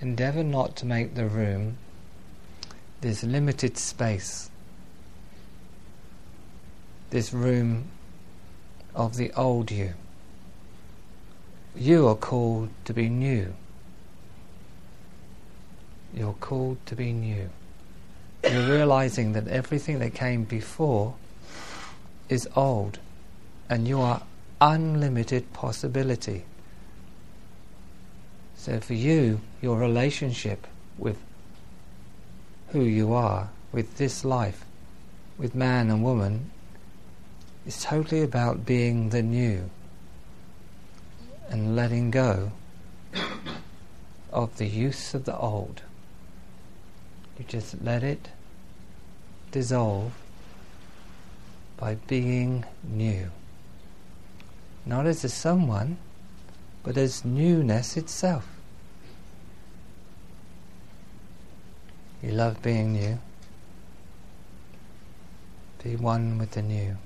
endeavour not to make the room this limited space, this room of the old you. You are called to be new. You're called to be new. You're realizing that everything that came before is old and you are unlimited possibility. So for you, your relationship with who you are, with this life, with man and woman, is totally about being the new and letting go of the use of the old. You just let it dissolve by being new. Not as a someone, but as newness itself. You love being new. Be one with the new.